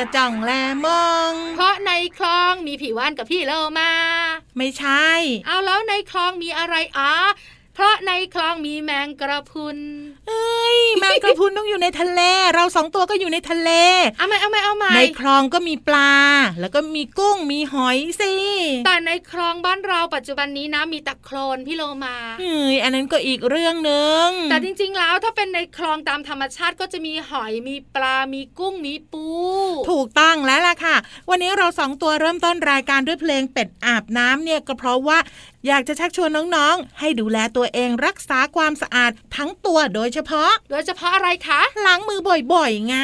ระจ่องแลมองเพราะในคลองมีผีว่านกับพี่เลมา ไม่ใช่ เอาแล้วในคลองมีอะไรอ๋อเพราะในคลองมีแมงกระพุน เอ้ยแมงกระพุนต้องอยู่ในทะเล เราสองตัวก็อยู่ในทะเลเอาไหมเอาไหมเอาไหมในคลองก็มีปลา แล้วก็มีกุ้งมีหอยสิแต่ในคลองบ้านเราปัจจุบันนี้นะมีตะโคลนพี่โลมาเฮ้ยอันนั้นก็อีกเรื่องหนึ่งแต่จริง ๆ แล้วถ้าเป็นในคลองตามธรรมชาติก็จะมีหอยมีปลา มีกุ้งมีปู ถูกต้องแล้วล่ะค่ะ วันนี้เราสองตัวเริ่มต้นรายการด้วยเพลงเป็ดอาบน้ำเนี่ยก็เพราะว่าอยากจะชักชวนน้องๆ ให้ดูแลตัวเองรักษาความสะอาดทั้งตัวโดยเฉพาะ โดยเฉพาะอะไรคะล้างมือบ่อยๆ ไง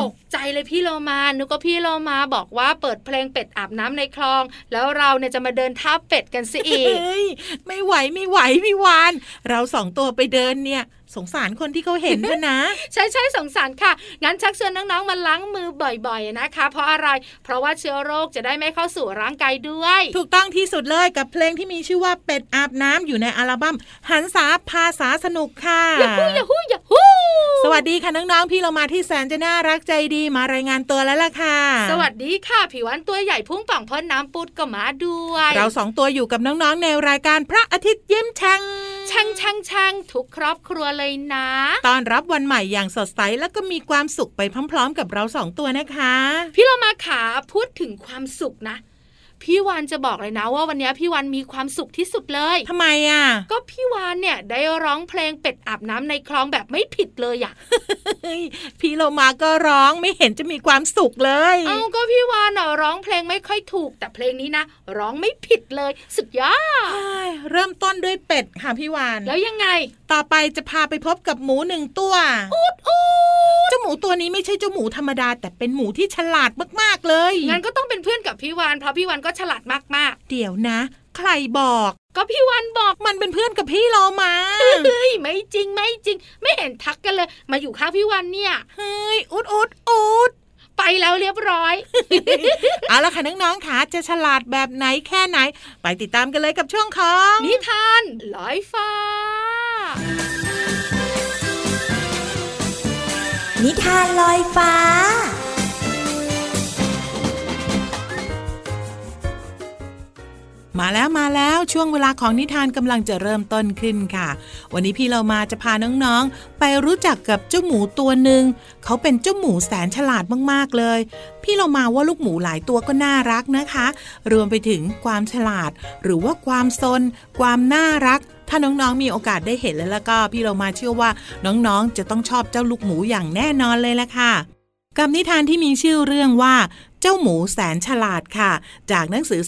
ตกใจเลยพี่โลมานึกว่าพี่โลมาบอกว่าเปิดเพลงเป็ดอาบน้ำในคลอง แล้วเราเนี่ยจะมาเดินท่าเป็ดกันสิอีกเฮ้ยไม่ไหวไม่ไหวพี่วาน เราสองตัวไปเดินเนี่ย สงสารคนที่เขาเห็นด้วยนะ ใช่ใช่สงสารค่ะ งั้นชักชวนน้องๆมาล้างมือบ่อยๆนะคะ เพราะอะไร เพราะว่าเชื้อโรคจะได้ไม่เข้าสู่ร่างกายด้วย ถูกต้องที่สุดเลยกับเพลงที่มีชื่อว่าเป็ดอาบน้ำอยู่ในอัลบั้มหันษาภาษาสนุกค่ะยาฮูยาฮูยาฮูสวัสดีค่ะน้องๆพี่เรามาที่แสนจะน่ารักใจดีมารายงานตัวแล้วล่ะค่ะ สวัสดีค่ะผิววันตัวใหญ่พุ่งป่องพ้นน้ำปุดก็มาด้วย เราสองตัวอยู่กับน้องๆในรายการพระอาทิตย์ยิ้มแฉ่งช่างช่างช่างทุกครอบครัวเลยนะตอนรับวันใหม่อย่างสดใสแล้วก็มีความสุขไปพร้อม ๆ กับเราสองตัวนะคะ พี่เรามาขาพูดถึงความสุขนะพี่วานจะบอกเลยนะว่าวันนี้พี่วานมีความสุขที่สุดเลยทำไมอะ ก็พี่วานเนี่ยได้ร้องเพลงเป็ดอาบน้ำในคลองแบบไม่ผิดเลยอะเฮ้ยพี่เรามาก็ร้องไม่เห็นจะมีความสุขเลย เอาก็พี่วานน่ะร้องเพลงไม่ค่อยถูก แต่เพลงนี้นะร้องไม่ผิดเลย สุดยอดเฮ้ยเริ่มต้นด้วยเป็ดค่ะพี่วาน แล้วยังไงต่อไปจะพาไปพบกับหมูหนึ่งตัวอูดอูดเจ้าหมูตัวนี้ไม่ใช่เจ้าหมูธรรมดา แต่เป็นหมูที่ฉลาดมากๆเลย งั้นก็ต้องเป็นเพื่อนกับพี่วานเพราะพี่วานก็ฉลาดมากเดี๋ยวนะ ใครบอกๆก็พี่วานบอกมันเป็นเพื่อนกับพี่เรามาเฮ้ยไม่จริงไม่จริง ไม่เห็นทักกันเลย มาอยู่ข้างพี่วานเนี่ย เฮ้ยอุดอุดอุด ไปแล้วเรียบร้อย เอาละค่ะน้องๆค่ะจะฉลาดแบบไหนแค่ไหน ไปติดตามกันเลยกับช่วงของ นิทานลอยฟ้า นิทานลอยฟ้า มาแล้วมาแล้วช่วงเวลาของนิทานกำลังจะเริ่มต้นขึ้นค่ะ วันนี้พี่เรามาจะพาน้องๆ ไปรู้จักกับเจ้าหมูตัวหนึ่งเขาเป็นเจ้าหมูแสนฉลาดมากๆเลย พี่เรามาว่าลูกหมูหลายตัวก็น่ารักนะคะ รวมไปถึงความฉลาด หรือว่าความซน ความน่ารักถ้าน้องๆมีโอกาสได้เห็นแล้วแล้วก็ พี่เรามาเชื่อว่าน้องๆ จะต้องชอบเจ้าลูกหมูอย่างแน่นอนเลยละค่ะ กับนิทานที่มีชื่อเรื่องว่า เจ้าหมูแสนฉลาดค่ะ จากหนังสือ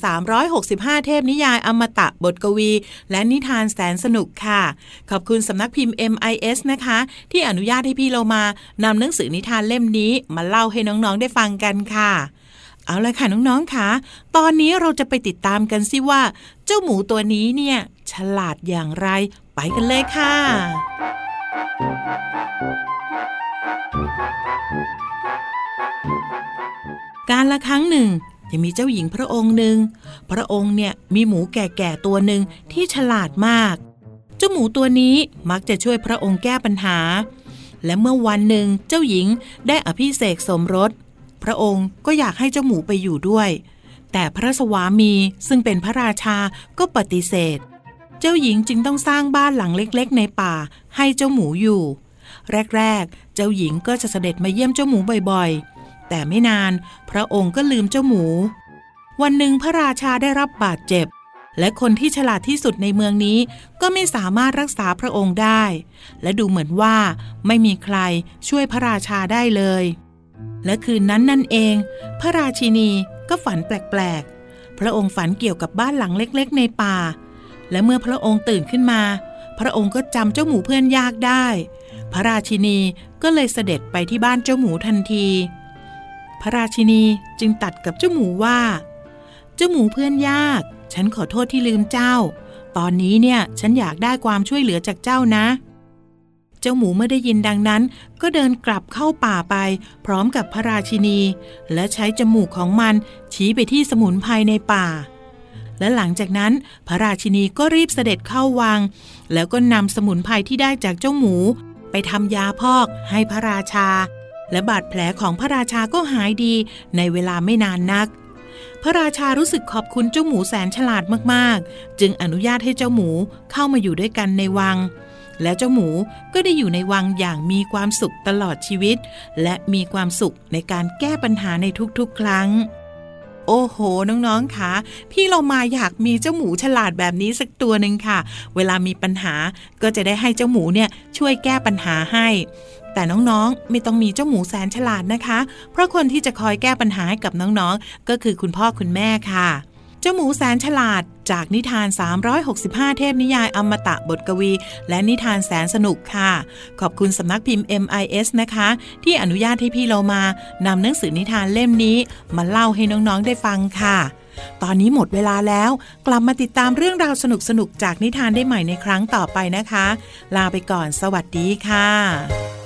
365 เทพนิยายอมตะบทกวี และนิทานแสนสนุกค่ะ ขอบคุณสำนักพิมพ์ MIS นะคะ ที่อนุญาตให้พี่เรามานำหนังสือนิทานเล่มนี้มาเล่าให้น้อง ๆ ได้ฟังกันค่ะเอาละค่ะน้องๆค่ะตอนนี้เราจะไปติดตามกันสิว่า เจ้าหมูตัวนี้เนี่ย ฉลาดอย่างไร ไปกันเลยค่ะ การละครั้งหนึ่งยังมีเจ้าหญิงพระองค์หนึ่ง พระองค์เนี่ยมีหมูแก่ๆตัวหนึ่งที่ฉลาดมาก เจ้าหมูตัวนี้มักจะช่วยพระองค์แก้ปัญหา และเมื่อวันหนึ่งเจ้าหญิงได้อภิเษกสมรส พระองค์ก็อยากให้เจ้าหมูไปอยู่ด้วย แต่พระสวามีซึ่งเป็นพระราชาก็ปฏิเสธ เจ้าหญิงจึงต้องสร้างบ้านหลังเล็กๆ ในป่าให้เจ้าหมูอยู่ แรกๆ เจ้าหญิงก็จะเสด็จมาเยี่ยมเจ้าหมูบ่อยๆ แต่ไม่นาน พระองค์ก็ลืมเจ้าหมู วันหนึ่งพระราชาได้รับบาดเจ็บ และคนที่ฉลาดที่สุดในเมืองนี้ก็ไม่สามารถรักษาพระองค์ได้ และดูเหมือนว่าไม่มีใครช่วยพระราชาได้เลย และคืนนั้นนั่นเอง พระราชินีก็ฝันแปลกๆ พระองค์ฝันเกี่ยวกับบ้านหลังเล็กๆ ในป่า และเมื่อพระองค์ตื่นขึ้นมา พระองค์ก็จำเจ้าหมูเพื่อนยากได้ พระราชินีก็เลยเสด็จไปที่บ้านเจ้าหมูทันที พระราชินีจึงตัดกับเจ้าหมูว่า เจ้าหมูเพื่อนยาก ฉันขอโทษที่ลืมเจ้า ตอนนี้เนี่ยฉันอยากได้ความช่วยเหลือจากเจ้านะ เจ้าหมูเมื่อได้ยินดังนั้น ก็เดินกลับเข้าป่าไป พร้อมกับพระราชินี และใช้จมูกของมันชี้ไปที่สมุนไพรในป่า และหลังจากนั้นพระราชินีก็รีบเสด็จเข้าวัง แล้วก็นำสมุนไพรที่ได้จากเจ้าหมู ไปทำยาพอกให้พระราชา และบาดแผลของพระราชาก็หายดีในเวลาไม่นานนัก พระราชารู้สึกขอบคุณเจ้าหมูแสนฉลาดมากๆ จึงอนุญาตให้เจ้าหมูเข้ามาอยู่ด้วยกันในวัง และเจ้าหมูก็ได้อยู่ในวังอย่างมีความสุขตลอดชีวิต และมีความสุขในการแก้ปัญหาในทุกๆ ครั้งโอ้โห น้องๆ คะ พี่เรามาอยากมีเจ้าหมูฉลาดแบบนี้สักตัวหนึ่งค่ะ เวลามีปัญหาก็จะได้ให้เจ้าหมูเนี่ยช่วยแก้ปัญหาให้ แต่น้องๆ ไม่ต้องมีเจ้าหมูแสนฉลาดนะคะ เพราะคนที่จะคอยแก้ปัญหาให้กับน้องๆ ก็คือคุณพ่อคุณแม่ค่ะ เจ้าหมูแสนฉลาดจากนิทาน 365 เทพนิยายอมตะบทกวี และนิทานแสนสนุกค่ะ ขอบคุณสำนักพิมพ์ MIS นะคะ ที่อนุญาตให้พี่เรามานำหนังสือนิทานเล่มนี้มาเล่าให้น้องๆ ได้ฟังค่ะ ตอนนี้หมดเวลาแล้ว กลับมาติดตามเรื่องราวสนุกๆ จากนิทานได้ใหม่ในครั้งต่อไปนะคะ ลาไปก่อน สวัสดีค่ะ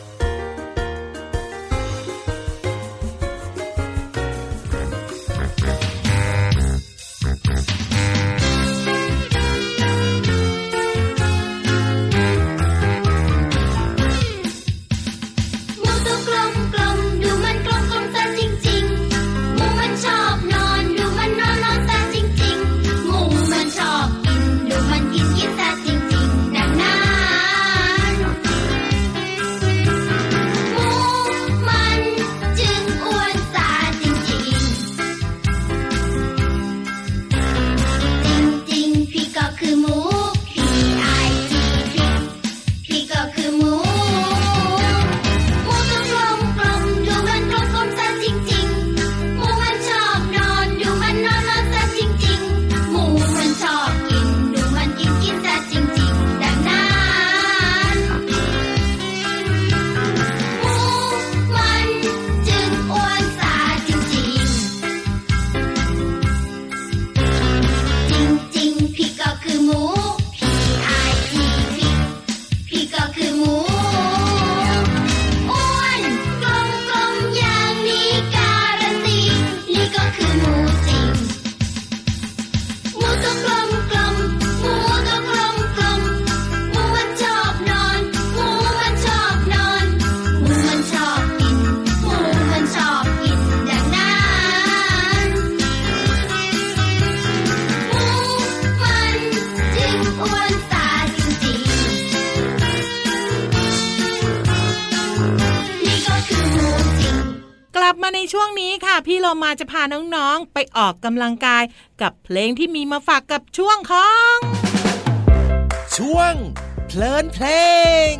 าจะพาน้องๆไปออกกำลังกายกับเพลงที่มีมาฝากกับช่วงของ ช่วงเพลินเพลง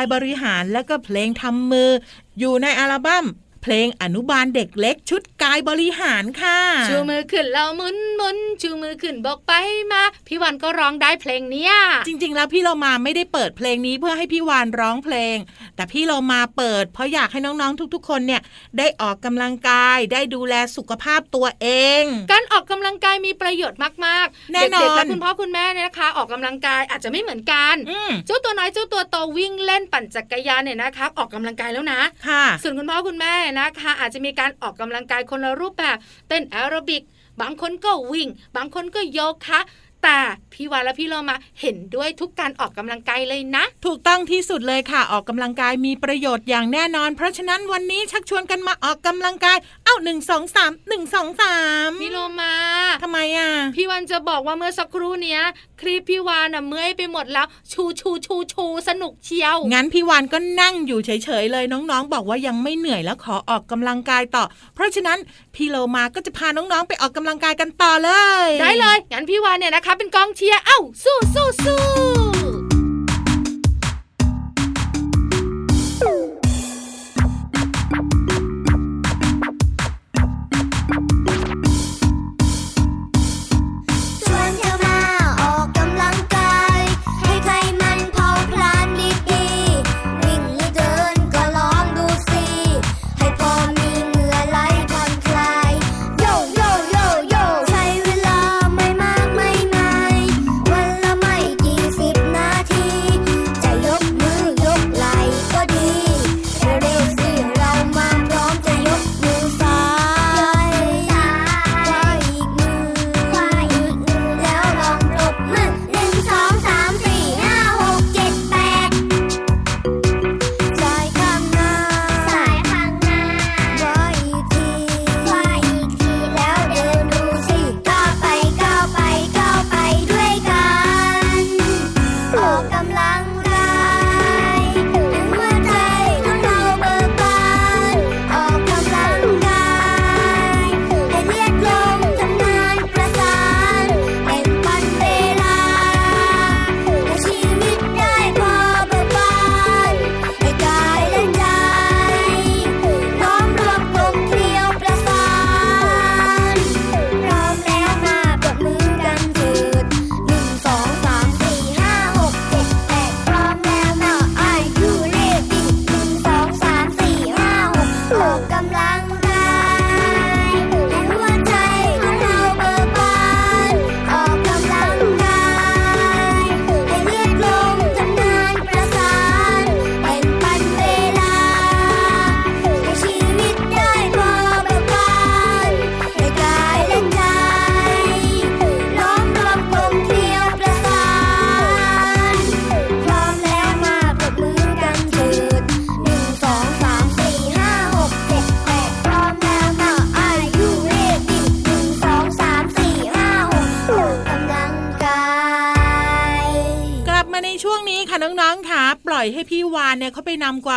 ายบริหารและก็เพลงทำมือ อยู่ในอัลบั้มเพลงอนุบาลเด็กเล็กชุดกายบริหารค่ะ ชูมือขึ้นแล้วหมุนหมุนชูมือขึ้นบอกไปมา พี่วันก็ร้องได้เพลงเนี้ยจริง ๆ แล้วพี่เรามาไม่ได้เปิดเพลงนี้เพื่อให้พี่วานร้องเพลง แต่พี่เรามาเปิด เพราะอยากให้น้องๆทุก ๆ คนเนี่ยได้ออกกำลังกายได้ดูแลสุขภาพตัวเอง การออกกำลังกายมีประโยชน์มากๆแน่นอนเด็กๆและคุณพ่อคุณแม่เนี่ยนะคะ ออกกำลังกายอาจจะไม่เหมือนกันอืมเจ้าตัวน้อยเจ้าตัวโตวิ่งเล่นปั่นจักรยานเนี่ยนะคะ ออกกำลังกายแล้วนะค่ะส่วนคุณพ่อคุณแม่นะคะ อาจจะมีการออกกำลังกายคนละรูปแบบ เต้นแอโรบิก บางคนก็วิ่ง บางคนก็โยคะแต่พี่วานและพี่โลมาเห็นด้วยทุกการออกกำลังกายเลยนะ ถูกต้องที่สุดเลยค่ะออกกำลังกายมีประโยชน์อย่างแน่นอน เพราะฉะนั้นวันนี้ชักชวนกันมาออกกำลังกาย เอ้าหนึ่งสองสามหนึ่งสองสามพี่โลมาทำไมอะ พี่วันจะบอกว่าเมื่อสักครู่เนี้ย คลิปพี่วานอะเมื่อยไปหมดแล้ว ชูชูชูชูสนุกเชียว งั้นพี่วานก็นั่งอยู่เฉยๆเลยน้องๆ บอกว่ายังไม่เหนื่อยแล้วขอออกกำลังกายต่อ เพราะฉะนั้นพี่โลมาก็จะพาน้องๆไปออกกำลังกายกันต่อเลย ได้เลยงั้นพี่วานเนี่ยนะคะ เป็นกองเชียร์เอ้าสู้สู้สู้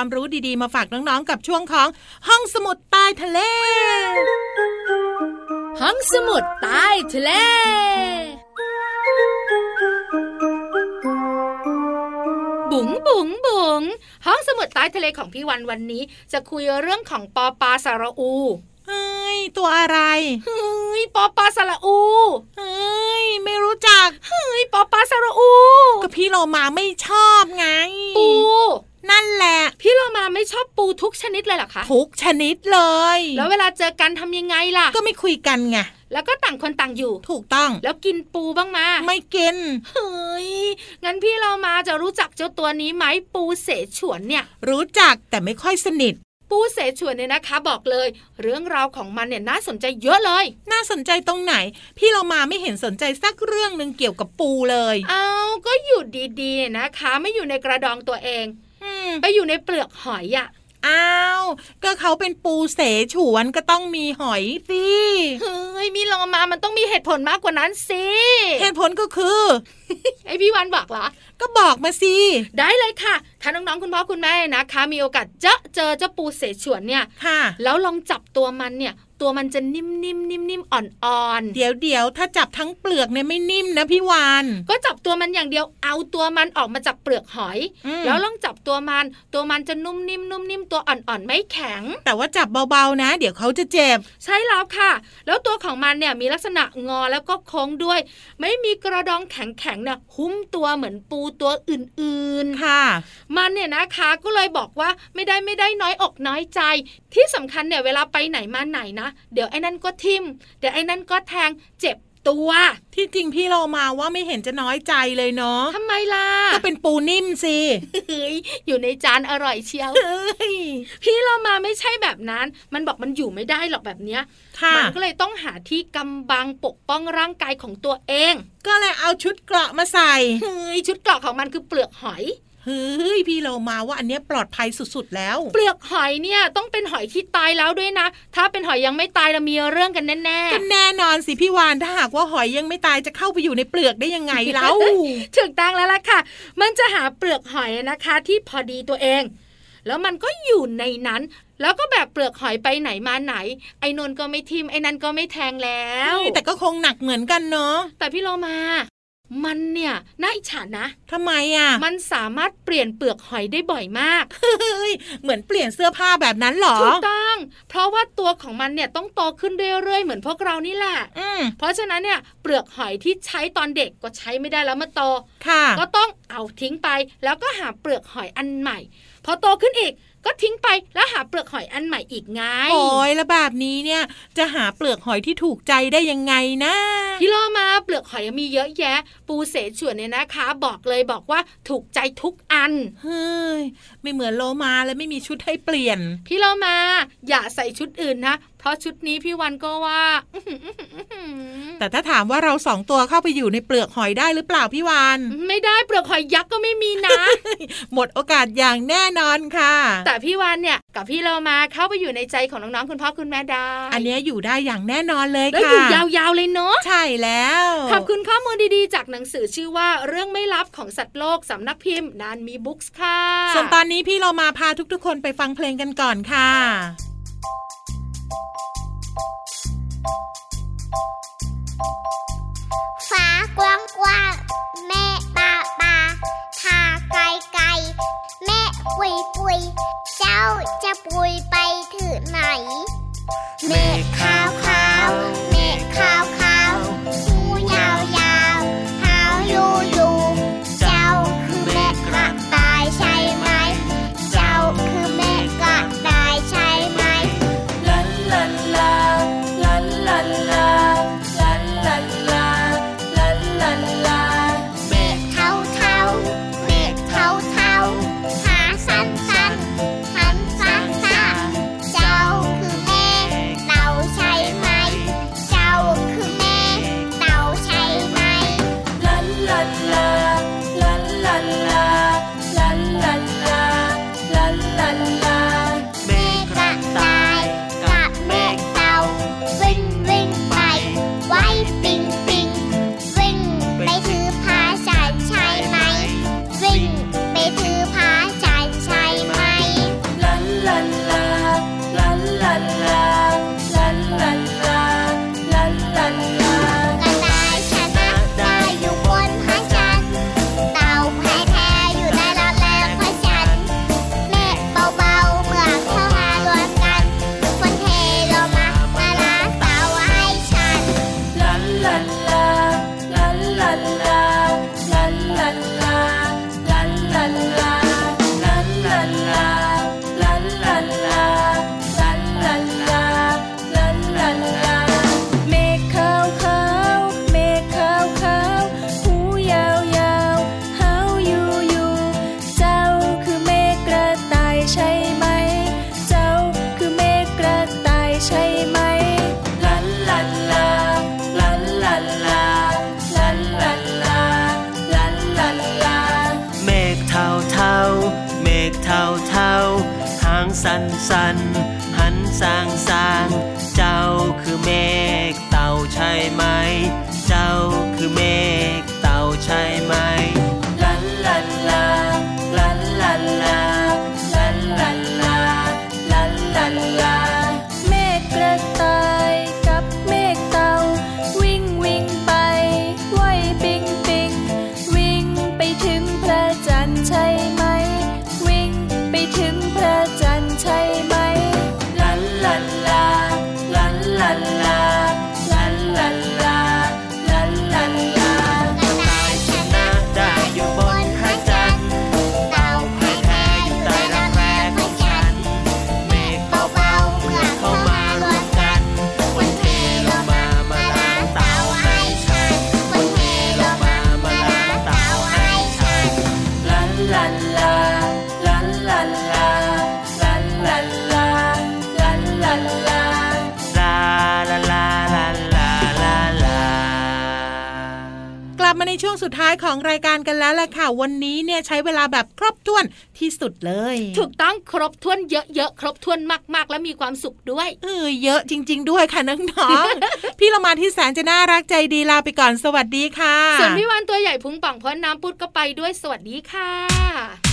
ความรู้ดีๆ มาฝากน้องๆ กับช่วงของห้องสมุดใต้ทะเล ห้องสมุดใต้ทะเลบุ๋งบุ๋งบุ๋งห้องสมุดใต้ทะเลของพี่วันวันนี้ จะคุยเรื่องของปอปลาสระอูเฮ้ยตัวอะไรเฮ้ยปอปลาสระอูเฮ้ยไม่รู้จักเฮ้ยปอปลาสระอูก็พี่เรามาไม่ชอบไง ปู นั่นแหละ พี่เรามาไม่ชอบปูทุกชนิดเลยเหรอคะทุกชนิดเลย แล้วเวลาเจอกันทำยังไงล่ะ ก็ไม่คุยกันไงแล้วก็ต่างคนต่างอยู่ ถูกต้อง แล้วกินปูบ้างมา ไม่กิน เฮ้ย งั้นพี่เรามาจะรู้จักเจ้าตัวนี้ไหมปูเสฉวนเนี่ย รู้จักแต่ไม่ค่อยสนิท ปูเสฉวนเนี่ยนะคะ บอกเลย เรื่องราวของมันเนี่ยน่าสนใจเยอะเลย น่าสนใจตรงไหน พี่เรามาไม่เห็นสนใจสักเรื่องหนึ่งเกี่ยวกับปูเลย เอาก็อยู่ดีๆเนี่ยนะคะ ไม่อยู่ในกระดองตัวเองอืม ไปอยู่ในเปลือกหอยอะอ้าวก็เขาเป็นปูเสฉวนก็ต้องมีหอยสิเฮ้ยมีโลมามันต้องมีเหตุผลมากกว่านั้นสิเหตุผลก็คือไอพี่วันบอกเหรอก็บอกมาสิได้เลยค่ะถ้าน้องๆคุณพ่อคุณแม่นะคะ มีโอกาสเจอเจอเจ้าปูเสฉวนเนี่ยค่ะ แล้วลองจับตัวมันเนี่ย ตตัวมันจะนิ่มๆนิ่มๆอ่อนๆเดี๋ยวเดี๋ยวถ้าจับทั้งเปลือกเนี่ยไม่นิ่มนะพี่วานก็จับตัวมันอย่างเดียวเอาตัวมันออกมาจากเปลือกหอยอืมแล้วลองจับตัวมันตัวมันจะนุ่มนิ่มนุ่มนิ่มตัวอ่อนๆไม่แข็ง แต่ว่าจับเบาๆนะ เดี๋ยวเขาจะเจ็บ ใช่แล้วค่ะ แล้วตัวของมันเนี่ยมีลักษณะงอแล้วก็โค้งด้วย ไม่มีกระดองแข็งๆเนี่ยหุ้มตัวเหมือนปูตัวอื่นค่ะๆมันเนี่ยนะคะก็เลยบอกว่าไม่ได้ไม่ได้น้อยอกน้อยใจ ที่สำคัญเนี่ยเวลาไปไหนมาไหนนะเดี๋ยวไอ้นั่นก็ทิ่มเดี๋ยวไอ้นั่นก็แทงเจ็บตัวที่จริงพี่เรามาว่าไม่เห็นจะน้อยใจเลยเนาะทำไมล่ะ ก็เป็นปูนิ่มสิเฮ้ยอยู่ในจานอร่อยเชียวเอ้ยพี่เรามาไม่ใช่แบบนั้น มันบอกมันอยู่ไม่ได้หรอกแบบเนี้ยค่ะมัก็เลยต้องหาที่กำบังปกป้องร่างกายของตัวเอง ก็เลยเอาชุดเกราะมาใส่เฮ้ยชุดเกราะของมันคือเปลือกหอย เฮ้ยพี่เรามาว่าอันเนี้ยปลอดภัยสุดๆแล้ว เปลือกหอยเนี่ยต้องเป็นหอยที่ตายแล้วด้วยนะ ถ้าเป็นหอยยังไม่ตายเรามีเรื่องกันแน่ก็แน่นอนสิพี่วานถ้าหากว่าหอยยังไม่ตายจะเข้าไปอยู่ในเปลือกได้ยังไงเล่าๆถูกต้องแล้วล่ะค่ะ มันจะหาเปลือกหอยนะคะ ที่พอดีตัวเอง แล้วมันก็อยู่ในนั้นแล้วก็แบกเปลือกหอยไปไหนมาไหน ไอ้นนก็ไม่ทิมไอ้นันก็ไม่แทงแล้ว แต่ก็คงหนักเหมือนกันเนาะแต่พี่โลมา มันเนี่ยน่าอิจฉานะทำไมอะ มันสามารถเปลี่ยนเปลือกหอยได้บ่อยมากเฮ้ยเหมือนเปลี่ยนเสื้อผ้าแบบนั้นเหรอถูกต้อง เพราะว่าตัวของมันเนี่ยต้องโตขึ้นเรื่อยๆเหมือนพวกเรานี่แหละอืมเพราะฉะนั้นเนี่ยเปลือกหอยที่ใช้ตอนเด็กก็ใช้ไม่ได้แล้วเมื่อโตค่ะก็ต้องเอาทิ้งไป แล้วก็หาเปลือกหอยอันใหม่พอโตขึ้นอีก ก็ทิ้งไปแล้วหาเปลือกหอยอันใหม่อีกไงโอ้ยแล้วแบบนี้เนี่ย จะหาเปลือกหอยที่ถูกใจได้ยังไงนะพี่โลมาเปลือกหอยมีเยอะแยะ ปูเสฉวนเนี่ยนะคะ บอกเลยบอกว่าถูกใจทุกอันเฮ้ยไม่เหมือนโลมาเลยไม่มีชุดให้เปลี่ยน พี่เรามาอย่าใส่ชุดอื่นนะ เพราะชุดนี้พี่วันก็ว่าอื้อหืออื้อหืออื้อหือแต่ถ้าถามว่าเราสองตัวเข้าไปอยู่ในเปลือกหอยได้หรือเปล่าพี่วานไม่ได้เปลือกหอยยักษ์ก็ไม่มีนะ หมดโอกาสอย่างแน่นอนค่ะ แต่พี่วันเนี่ยกับพี่เรามาเข้าไปอยู่ในใจของน้องๆคุณพ่อคุณแม่ได้ อันเนี้ยอยู่ได้อย่างแน่นอนเลยแล้วค่ะอยู่ยาวๆเลยเนาะใช่แล้ว ขอบคุณข้อมูลดีๆ จากหนังสือชื่อว่าเรื่องไม่ลับของสัตว์โลกสำนักพิมพ์นานมีบุ๊กส์ค่ะส่วนตอนนี้พี่เรามาพาทุกๆ คนไปฟังเพลงกันก่อนค่ะ สุดท้ายของรายการกันแล้วแหละค่ะ วันนี้เนี่ยใช้เวลาแบบครบถ้วนที่สุดเลย ถูกต้องครบถ้วนเยอะๆ ครบถ้วนมากๆ และมีความสุขด้วย เออเยอะจริง ๆ ด้วยค่ะน้องๆ พี่เรามาที่แสนจะน่ารักใจดีลาไปก่อนสวัสดีค่ะ ส่วนพี่วันตัวใหญ่พุงป่องพ้นน้ำปุดก็ไปด้วยสวัสดีค่ะ